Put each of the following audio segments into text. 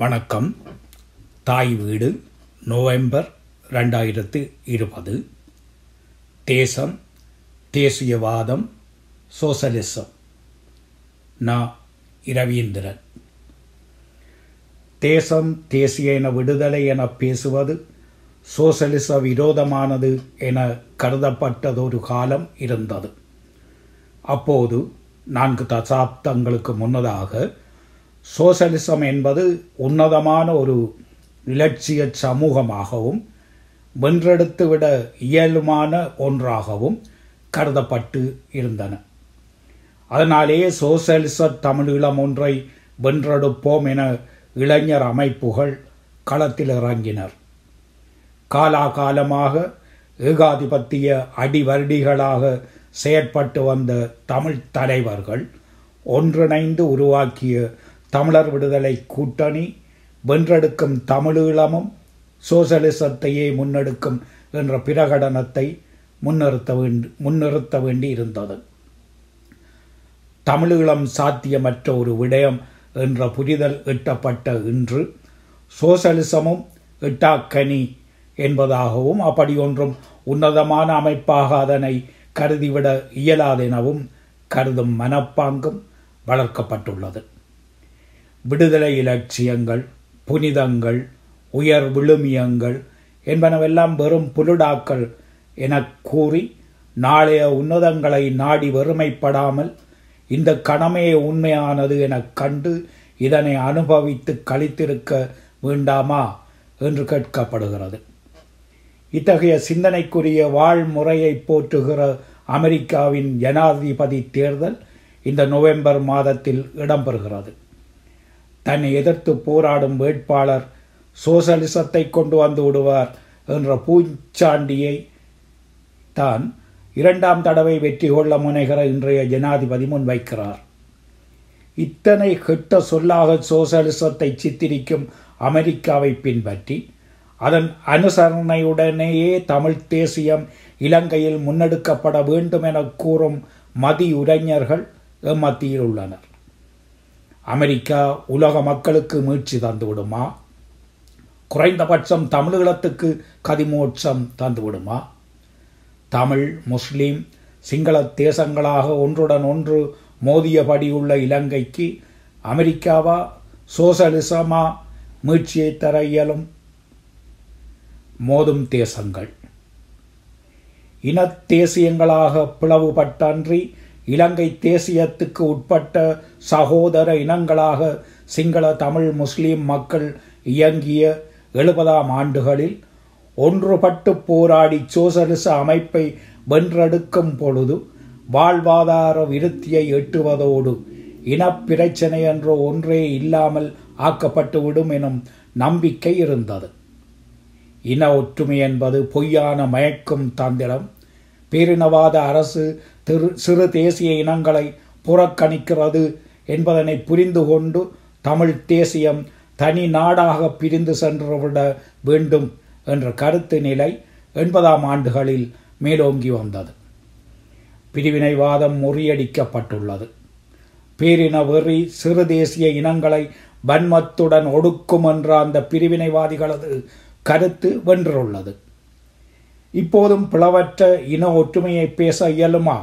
வணக்கம். தாய் வீடு நவம்பர் ரெண்டாயிரத்து இருபது. தேசம் தேசியவாதம் சோசலிசம். நான் இரவீந்திரன். தேசம் தேசிய என விடுதலை என பேசுவது சோசலிச விரோதமானது என கருதப்பட்டதொரு காலம் இருந்தது. அப்போது நான்கு தசாப்தங்களுக்கு முன்னதாக சோசலிசம் என்பது உன்னதமான ஒரு இலட்சிய சமூகமாகவும் வென்றெடுத்துவிட இயலுமான ஒன்றாகவும் கருதப்பட்டு இருந்தன. அதனாலேயே சோசலிச தமிழீழம் ஒன்றை வென்றெடுப்போம் என இளைஞர் அமைப்புகள் களத்தில் இறங்கினர். காலாகாலமாக ஏகாதிபத்திய அடிவருடிகளாக செயற்பட்டு வந்த தமிழ் தலைவர்கள் ஒன்றிணைந்து உருவாக்கிய தமிழர் விடுதலை கூட்டணி வென்றெடுக்கும் தமிழீழமும் சோசலிசத்தையே முன்னெடுக்கும் என்ற பிரகடனத்தை முன்னிறுத்த வேண்டி முன்னிறுத்த வேண்டி இருந்தது தமிழீழம் சாத்தியமற்ற ஒரு விடயம் என்ற புரிதல் எட்டப்பட்ட இன்று சோசலிசமும் எட்டாக்கனி என்பதாகவும் அப்படி ஒன்றும் உன்னதமான அமைப்பாக அதனை கருதிவிட இயலாதெனவும் கருதும் மனப்பாங்கும் வளர்க்கப்பட்டுள்ளது. விடுதலை இலட்சியங்கள் புனிதங்கள் உயர் விழுமியங்கள் என்பனவெல்லாம் வெறும் புலுடாக்கள் என கூறி நாளைய உன்னதங்களை நாடி வெறுமைப்படாமல் இந்த கணமே உண்மையானது எனக் கண்டு இதனை அனுபவித்து கழித்திருக்க வேண்டாமா என்று கேட்கப்படுகிறது. இத்தகைய சிந்தனைக்குரிய வாழ்முறையை போற்றுகிற அமெரிக்காவின் ஜனாதிபதி தேர்தல் இந்த நவம்பர் மாதத்தில் இடம்பெறுகிறது. தன்னை எதிர்த்து போராடும் வேட்பாளர் சோசலிசத்தை கொண்டு வந்து விடுவார் என்ற பூச்சாண்டியை தான் இரண்டாம் தடவை வெற்றி கொள்ள முனைகிற இன்றைய ஜனாதிபதி முன்வைக்கிறார். இத்தனை கெட்ட சொல்லாக சோசலிசத்தை சித்திரிக்கும் அமெரிக்காவை பின்பற்றி அதன் அனுசரணையுடனேயே தமிழ் தேசியம் இலங்கையில் முன்னெடுக்கப்பட வேண்டும் என கூறும் மதியுரைஞர்கள் மத்தியில் உள்ளனர். அமெரிக்கா உலக மக்களுக்கு மீட்சி தந்துவிடுமா? குறைந்தபட்சம் தமிழீழத்துக்கு கதிமோட்சம் தந்துவிடுமா? தமிழ் முஸ்லீம் சிங்கள தேசங்களாக ஒன்றுடன் ஒன்று மோதியபடி உள்ள இலங்கைக்கு அமெரிக்காவா சோசலிசமா மீட்சியை தர இயலும்? மோதும் தேசங்கள். இனத்தேசியங்களாக பிளவுபட்டன்றி இலங்கை தேசியத்துக்கு உட்பட்ட சகோதர இனங்களாக சிங்கள தமிழ் முஸ்லீம் மக்கள் இயங்கிய எழுபதாம் ஆண்டுகளில் ஒன்றுபட்டு போராடி சோசலிச அமைப்பை வென்றெடுக்கும் பொழுது வாழ்வாதார விருத்தியை எட்டுவதோடு இனப்பிரச்சனை என்ற ஒன்றே இல்லாமல் ஆக்கப்பட்டுவிடும் எனும் நம்பிக்கை இருந்தது. இன ஒற்றுமை என்பது பொய்யான மயக்கும் தந்திரம். பேரினவாத அரசு திரு சிறு தேசிய இனங்களை புறக்கணிக்கிறது என்பதனை புரிந்து கொண்டு தமிழ் தேசியம் தனி நாடாக பிரிந்து சென்றுவிட வேண்டும் என்ற கருத்து நிலை எண்பதாம் ஆண்டுகளில் மேலோங்கி வந்தது. பிரிவினைவாதம் முறியடிக்கப்பட்டுள்ளது. பேரின வெறி சிறு தேசிய இனங்களை வன்மத்துடன் ஒடுக்கும் என்ற அந்த பிரிவினைவாதிகளது கருத்து வென்றுள்ளது. இப்போதும் பிளவற்ற இன ஒற்றுமையை பேச இயலுமா?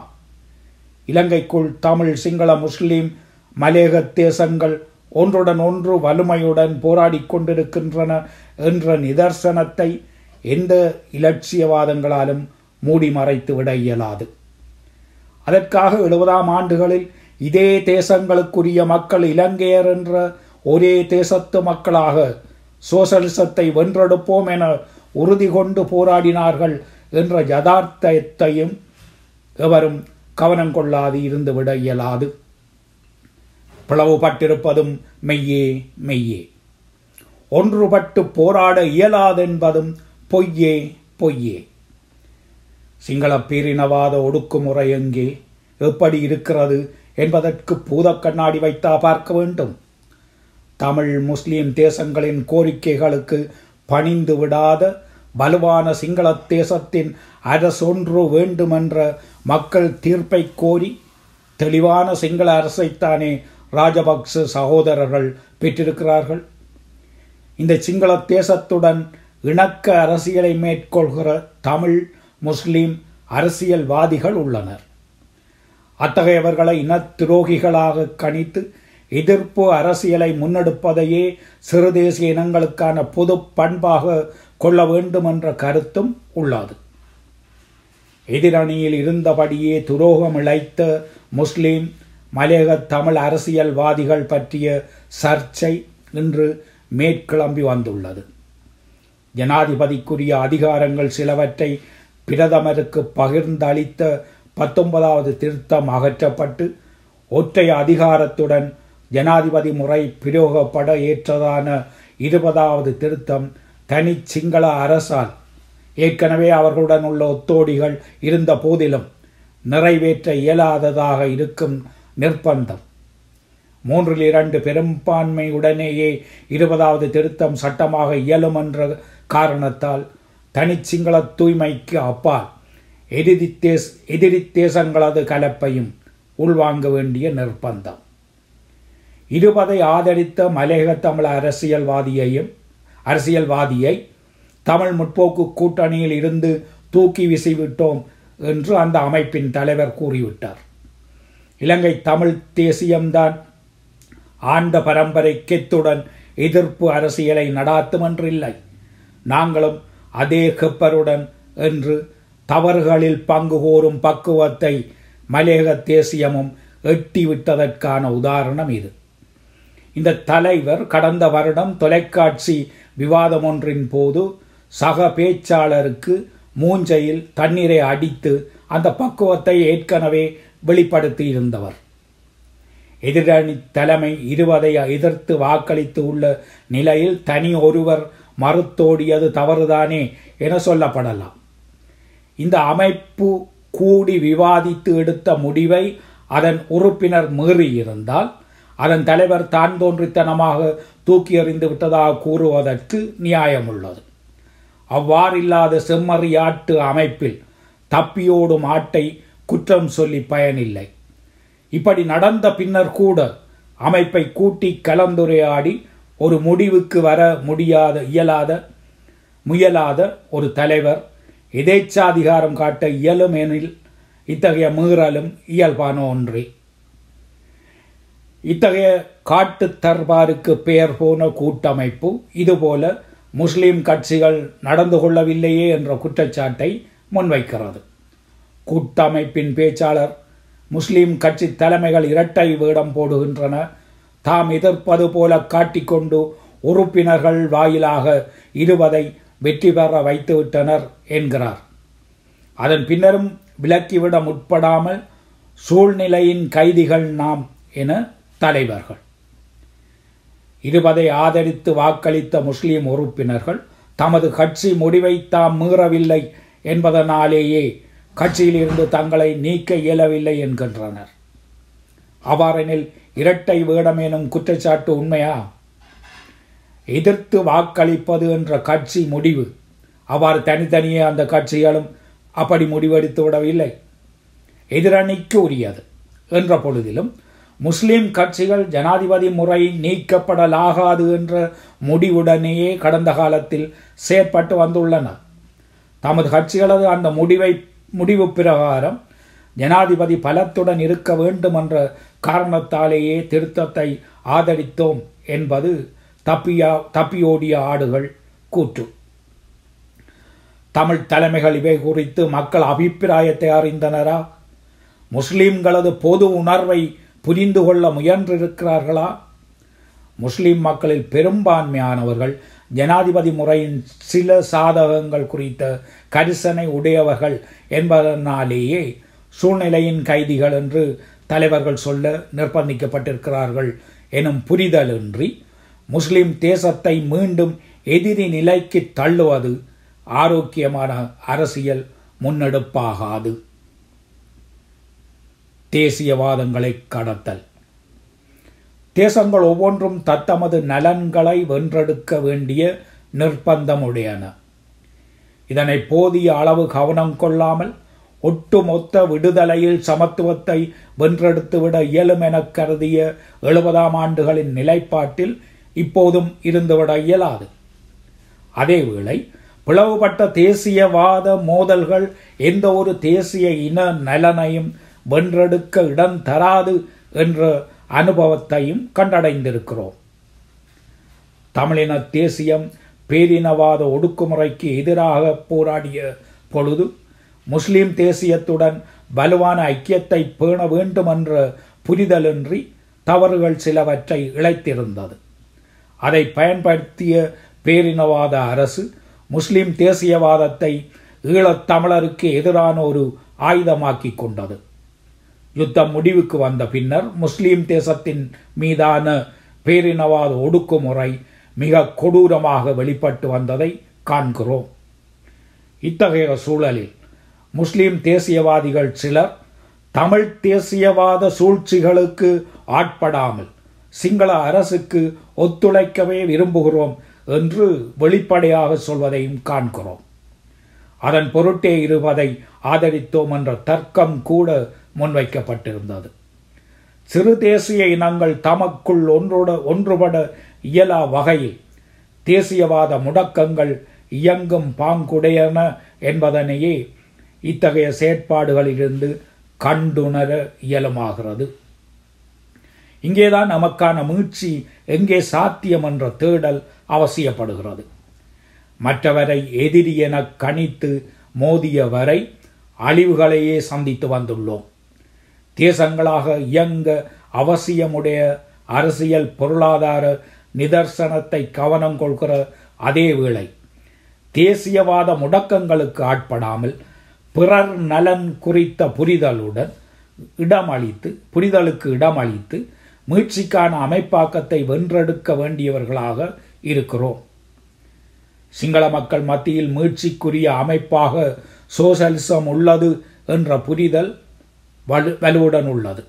இலங்கைக்குள் தமிழ் சிங்கள முஸ்லீம் மலேக தேசங்கள் ஒன்றுடன் ஒன்று வலிமையுடன் போராடி கொண்டிருக்கின்றன என்ற நிதர்சனத்தை எந்த இலட்சியவாதங்களாலும் மூடி மறைத்து விட இயலாது. அதற்காக எழுபதாம் ஆண்டுகளில் இதே தேசங்களுக்குரிய மக்கள் இலங்கையர் என்ற ஒரே தேசத்து மக்களாக சோசலிசத்தை வென்றெடுப்போம் என உறுதி கொண்டு போராடினார்கள் என்ற யதார்த்தத்தையும் எவரும் கவனம் கொள்ளாது இருந்துவிட இயலாது. பிளவுபட்டிருப்பதும் மெய்யே மெய்யே. ஒன்றுபட்டு போராட இயலாதென்பதும் பொய்யே பொய்யே. சிங்கள பேரினவாத ஒடுக்குமுறை எங்கே? எப்படி இருக்கிறது என்பதற்கு பூதக்கண்ணாடி வைத்தா பார்க்க வேண்டும். தமிழ் முஸ்லிம் தேசங்களின் கோரிக்கைகளுக்கு பணிந்து விடாத வலுவான சிங்கள தேசத்தின் அரசொன்று வேண்டுமென்ற மக்கள் தீர்ப்பை கோரி தெளிவான சிங்கள அரசைத்தானே ராஜபக்ச சகோதரர்கள் பெற்றிருக்கிறார்கள். இந்த சிங்கள தேசத்துடன் இணக்க அரசியலை மேற்கொள்கிற தமிழ் முஸ்லீம் அரசியல்வாதிகள் உள்ளனர். அத்தகையவர்களை இனத் துரோகிகளாக கணித்து எதிர்ப்பு அரசியலை முன்னெடுப்பதையே சிறுதேசிய இனங்களுக்கான பொது பண்பாக கொள்ள வேண்டும் என்ற கருத்தும் உள்ளது. எதிரணியில் இருந்தபடியே துரோகம் இழைத்த முஸ்லிம் மலையக தமிழ் அரசியல்வாதிகள் பற்றிய சர்ச்சை இன்று மேற்கிளம்பி வந்துள்ளது. ஜனாதிபதிக்குரிய அதிகாரங்கள் சிலவற்றை பிரதமருக்கு பகிர்ந்தளித்த பத்தொன்பதாவது திருத்தம் அகற்றப்பட்டு ஒற்றை அதிகாரத்துடன் ஜனாதிபதி முறை பிரயோகப்பட ஏற்றதான இருபதாவது திருத்தம் தனி சிங்கள அரசால். ஏற்கனவே அவர்களுடன் உள்ள ஒத்தோடிகள் இருந்த போதிலும் நிறைவேற்ற இயலாததாக இருக்கும் நிர்பந்தம். மூன்றில் இரண்டு பெரும்பான்மையுடனேயே இருபதாவது திருத்தம் சட்டமாக இயலும் என்ற காரணத்தால் தனிச்சிங்கள தூய்மைக்கு அப்பால் எதிரி தேச எதிரி தேசங்களது கலப்பையும் உள்வாங்க வேண்டிய நிர்பந்தம். இருபதை ஆதரித்த மலையக தமிழ் அரசியல்வாதியையும் அரசியல்வாதியை தமிழ் முற்போக்கு கூட்டணியில் இருந்து தூக்கி வீசிவிட்டோம் என்று அந்த அமைப்பின் தலைவர் கூறிவிட்டார். இலங்கை தமிழ் தேசியம்தான் ஆண்ட பரம்பரை கெத்துடன் எதிர்ப்பு அரசியலை நடாத்தும் என்றில்லை. நாங்களும் அதே கெப்பருடன் என்று தவறுகளில் பங்கு கோரும் பக்குவத்தை மலேக தேசியமும் எட்டிவிட்டதற்கான உதாரணம் இது. இந்த தலைவர் கடந்த வருடம் தொலைக்காட்சி விவாதம் ஒன்றின் போது சக பேச்சாளருக்கு மூஞ்சையில் தண்ணீரை அடித்து அந்த பக்குவத்தை ஏற்கனவே வெளிப்படுத்தி இருந்தவர் எதிரணி தலைமை இருவதை எதிர்த்து வாக்களித்து உள்ள நிலையில் தனி ஒருவர் மறுத்தோடியது தவறுதானே என சொல்லப்படலாம். இந்த அமைப்பு கூடி விவாதித்து எடுத்த முடிவை அதன் உறுப்பினர் மீறியிருந்தால் அதன் தலைவர் தான் தோன்றித்தனமாக தூக்கி எறிந்து விட்டதாக கூறுவதற்கு நியாயமுள்ளது. அவ்வாறில்லாத செம்மறியாட்டு அமைப்பில் தப்பியோடும் ஆட்டை குற்றம் சொல்லி பயனில்லை. இப்படி நடந்த பின்னர் கூட அமைப்பை கூட்டி கலந்துரையாடி ஒரு முடிவுக்கு வர முடியாத இயலாத முயலாத ஒரு தலைவர் எதேச்சாதிகாரம் காட்ட இயலும் எனில் இத்தகைய மீறலும் இயல்பான ஒன்றே. இத்தகைய காட்டு தர்பாருக்கு பெயர் போன கூட்டமைப்பு இதுபோல முஸ்லிம் கட்சிகள் நடந்து கொள்ளவில்லையே என்ற குற்றச்சாட்டை முன்வைக்கிறது. கூட்டமைப்பின் பேச்சாளர் முஸ்லிம் கட்சி தலைமைகள் இரட்டை வேடம் போடுகின்றன. தாம் எதிர்ப்பது போல காட்டிக்கொண்டு உறுப்பினர்கள் வாயிலாக இருவதை வெற்றி பெற வைத்துவிட்டனர் என்கிறார். அதன் பின்னரும் விலக்கிவிட முற்படாமல் சூழ்நிலையின் கைதிகள் நாம் என தலைவர்கள். இருபதை ஆதரித்து வாக்களித்த முஸ்லிம் உறுப்பினர்கள் தமது கட்சி முடிவை தாம் மீறவில்லை என்பதனாலேயே கட்சியிலிருந்து தங்களை நீக்க இயலவில்லை என்கின்றனர். அவ்வாறெனில் இரட்டை வேடம் எனும் குற்றச்சாட்டு உண்மையா? எதிர்த்து வாக்களிப்பது என்ற கட்சி முடிவு. அவ்வாறு தனித்தனியே அந்த கட்சிகளும் அப்படி முடிவெடுத்து விடவில்லை. எதிரணிக்கு உரியது. என்ற பொழுதிலும் முஸ்லிம் கட்சிகள் ஜனாதிபதி முறை நீக்கப்படலாகாது என்ற முடிவுடனேயே கடந்த காலத்தில் செயற்பட்டு வந்துள்ளன. தமது கட்சிகளது அந்த முடிவை முடிவு பிரகாரம் ஜனாதிபதி பலத்துடன் இருக்க வேண்டும் என்ற காரணத்தாலேயே திருத்தத்தை ஆதரித்தோம் என்பது தப்பியா தப்பியோடிய ஆடுகள் கூற்று. தமிழ் தலைமைகள் இவை குறித்து மக்கள் அபிப்பிராயத்தை அறிந்தனரா? முஸ்லிம்களது பொது உணர்வை புரிந்து கொள்ள முயன்றிருக்கிறார்களா? முஸ்லிம் மக்களில் பெரும்பான்மையானவர்கள் ஜனாதிபதி முறையின் சில சாதகங்கள் குறித்த கரிசனை உடையவர்கள் என்பதனாலேயே சூழ்நிலையின் கைதிகள் என்று தலைவர்கள் சொல்ல நிர்பந்திக்கப்பட்டிருக்கிறார்கள் எனும் புரிதலின்றி முஸ்லிம் தேசத்தை மீண்டும் எதிரி நிலைக்கு தள்ளுவது ஆரோக்கியமான அரசியல் முன்னெடுப்பாகாது. தேசியவாதங்களை கடத்தல். தேசங்கள் ஒவ்வொன்றும் தத்தமது நலன்களை வென்றெடுக்க வேண்டிய நிர்பந்தமுடையன இதனை போதிய அளவு கவனம் கொள்ளாமல் ஒட்டுமொத்த விடுதலையில் சமத்துவத்தை வென்றெடுத்துவிட இயலும் என கருதிய எழுபதாம் ஆண்டுகளின் நிலைப்பாட்டில் இப்போதும் இருந்துவிட இயலாது. அதேவேளை பிளவுபட்ட தேசியவாத மோதல்கள் எந்த ஒரு தேசிய இன நலனையும் வென்றெடுக்க இடம் தராது என்ற அனுபவத்தையும் கண்டடைந்திருக்கிறோம். தமிழின தேசியம் பேரினவாத ஒடுக்குமுறைக்கு எதிராக போராடிய பொழுது முஸ்லிம் தேசியத்துடன் வலுவான ஐக்கியத்தை பேண வேண்டும் என்ற புரிதலின்றி தவறுகள் சிலவற்றை இழைத்திருந்தது. அதை பயன்படுத்திய பேரினவாத அரசு முஸ்லிம் தேசியவாதத்தை ஈழத் தமிழருக்கு எதிரான ஒரு ஆயுதமாக்கி கொண்டது. யுத்தம் முடிவுக்கு வந்த பின்னர் முஸ்லீம் தேசத்தின் மீதான பேரினவாத ஒடுக்குமுறை மிக கொடூரமாக வெளிப்பட்டு வந்ததை காண்கிறோம். இத்தகைய சூழலில் முஸ்லீம் தேசியவாதிகள் சிலர் தமிழ் தேசியவாத சூழ்ச்சிகளுக்கு ஆட்படாமல் சிங்கள அரசுக்கு ஒத்துழைக்கவே விரும்புகிறோம் என்று வெளிப்படையாக சொல்வதையும் காண்கிறோம். அதன் பொருட்டே இருப்பதை ஆதரித்தோம் என்ற தர்க்கம் கூட முன்வைக்கப்பட்டிருந்தது. சிறு தேசிய இனங்கள் தமக்குள் ஒன்றோட ஒன்றுபட இயலா வகையில் தேசியவாத முடக்கங்கள் இயங்கும் பாங்குடையன என்பதனையே இத்தகைய செயற்பாடுகளிலிருந்து கண்டுணர இயலுமாகிறது. இங்கேதான் நமக்கான மீழ்ச்சி எங்கே சாத்தியம் என்ற தேடல் அவசியப்படுகிறது. மற்றவரை எதிரி என கணித்து மோதிய வரை அழிவுகளையே சந்தித்து வந்துள்ளோம். தேசங்களாக இயங்க அவசியமுடைய அரசியல் பொருளாதார நிதர்சனத்தை கவனம் கொள்கிற அதே வேளை தேசியவாத முடக்கங்களுக்கு ஆட்படாமல் பிறர் நலன் குறித்த புரிதலுடன் இடமளித்து புரிதலுக்கு இடமளித்து மீட்சிக்கான அமைப்பாக்கத்தை வென்றெடுக்க வேண்டியவர்களாக இருக்கிறோம். சிங்கள மக்கள் மத்தியில் மீட்சிக்குரிய அமைப்பாக சோசலிசம் உள்ளது என்ற புரிதல் வலு வலுவுடன் உள்ளது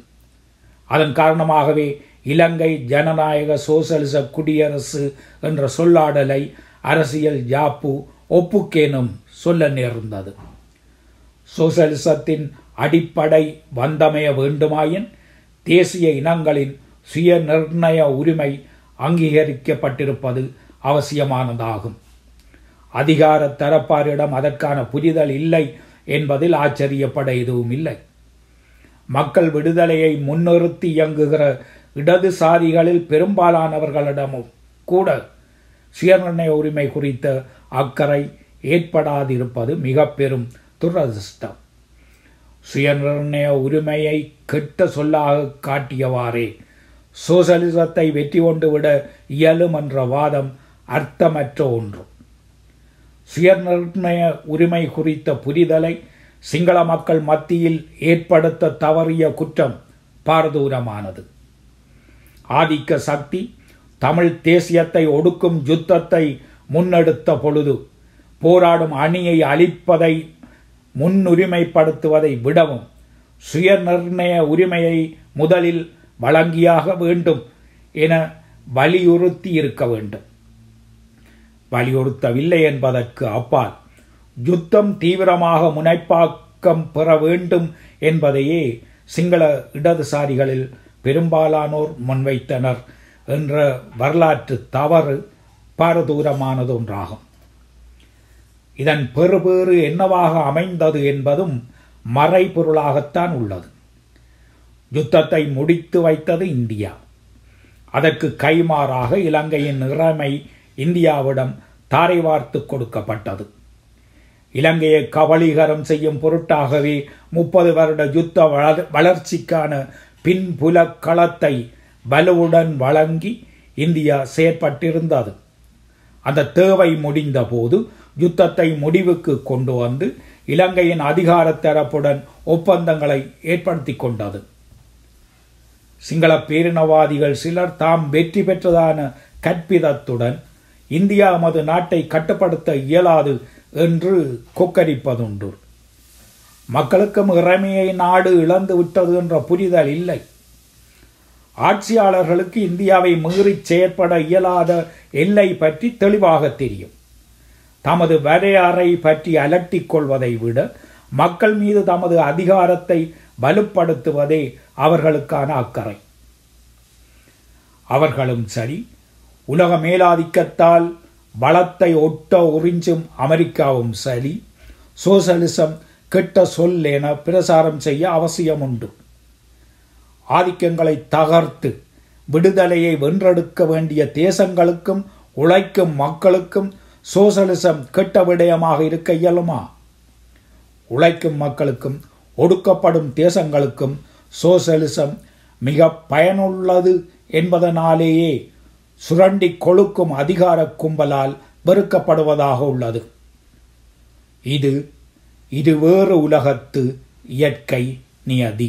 அதன் காரணமாகவே இலங்கை ஜனநாயக சோசலிச குடியரசு என்ற சொல்லாடலை அரசியல் ஜாப்பு ஒப்புக்கேனும் சொல்ல நேர்ந்தது. சோசலிசத்தின் அடிப்படை வந்தமைய வேண்டுமாயின் தேசிய இனங்களின் சுய நிர்ணய உரிமை அங்கீகரிக்கப்பட்டிருப்பது அவசியமானதாகும். அதிகார தரப்பாரிடம் அதற்கான புரிதல் இல்லை என்பதில் ஆச்சரியப்பட எதுவும் இல்லை மக்கள் விடுதலையை முன்னிறுத்தி இயங்குகிற இடதுசாரிகளில் பெரும்பாலானவர்களிடமும் கூட சுயநிர்ணய உரிமை குறித்த அக்கறை ஏற்படாதிருப்பது மிக பெரும் துரதிருஷ்டம். சுயநிர்ணய உரிமையை கெட்ட சொல்லாக காட்டியவாறே சோசலிசத்தை வெற்றி கொண்டு விட இயலும் என்ற வாதம் அர்த்தமற்ற ஒன்று. சுயநிர்ணய உரிமை குறித்த புரிதலை சிங்கள மக்கள் மத்தியில் ஏற்படுத்த தவறிய குற்றம் பாரதூரமானது. ஆதிக்க சக்தி தமிழ் தேசியத்தை ஒடுக்கும் யுத்தத்தை முன்னெடுத்த பொழுது போராடும் அணியை அழிப்பதை முன்னுரிமைப்படுத்துவதை விடவும் சுயநிர்ணய உரிமையை முதலில் வழங்கியாக வேண்டும் என வலியுறுத்தி இருக்க வேண்டும். வலியுறுத்தவில்லை என்பதற்கு அப்பால் யுத்தம் தீவிரமாக முனைப்பாக்கம் பெற வேண்டும் என்பதையே சிங்கள இடதுசாரிகளில் பெரும்பாலானோர் முன்வைத்தனர் என்ற வரலாற்று தவறு பாரதூரமானது ஒன்றாகும். இதன் பெறுபேறு என்னவாக அமைந்தது என்பதும் மறைபொருளாகத்தான் உள்ளது. யுத்தத்தை முடித்து வைத்தது இந்தியா. அதற்கு கைமாறாக இலங்கையின் நிலைமை இந்தியாவிடம் தாரை வார்த்து கொடுக்கப்பட்டது. இலங்கையை கபலீகரம் செய்யும் பொருட்டாகவே முப்பது வருட யுத்த வளர்ச்சிக்கான பின்புல களத்தை வலுவுடன் வழங்கி இந்தியா செயற்பட்டிருந்தது. அந்த தேவை முடிந்தபோது யுத்தத்தை முடிவுக்கு கொண்டு வந்து இலங்கையின் அதிகார தரப்புடன் ஒப்பந்தங்களை ஏற்படுத்தி கொண்டது. சிங்கள பேரினவாதிகள் சிலர் தாம் வெற்றி பெற்றதான கற்பிதத்துடன் இந்தியா மது நாட்டை கட்டுப்படுத்த இயலாது என்று கொக்கரிப்பதுண்டு. மக்களுக்கும் இறைமையை நாடு இழந்து விட்டது என்ற புரிதல் இல்லை. ஆட்சியாளர்களுக்கு இந்தியாவை மீறி செயற்பட இயலாத எல்லை பற்றி தெளிவாக தெரியும். தமது வரையறை பற்றி அலட்டிக் கொள்வதை விட மக்கள் மீது தமது அதிகாரத்தை வலுப்படுத்துவதே அவர்களுக்கான அக்கறை. அவர்களும் சரி உலக மேலாதிக்கத்தால் பலத்தை ஒட்ட உறிஞ்சும் அமெரிக்காவும் சரி. சோசலிசம் கெட்ட சொல் என பிரசாரம் செய்ய அவசியம் உண்டு ஆதிக்கங்களை தகர்த்து விடுதலையை வென்றெடுக்க வேண்டிய தேசங்களுக்கும் உழைக்கும் மக்களுக்கும் சோசலிசம் கெட்ட விடயமாக இருக்க இயலுமா? உழைக்கும் மக்களுக்கும் ஒடுக்கப்படும் தேசங்களுக்கும் சோசலிசம் மிக பயனுள்ளது என்பதனாலேயே சுரண்டி கொழுக்கும் அதிகார கும்பலால் வெறுக்கப்படுவதாக உள்ளது. இது இது வேறு உலகத்து இயற்கை நியதி.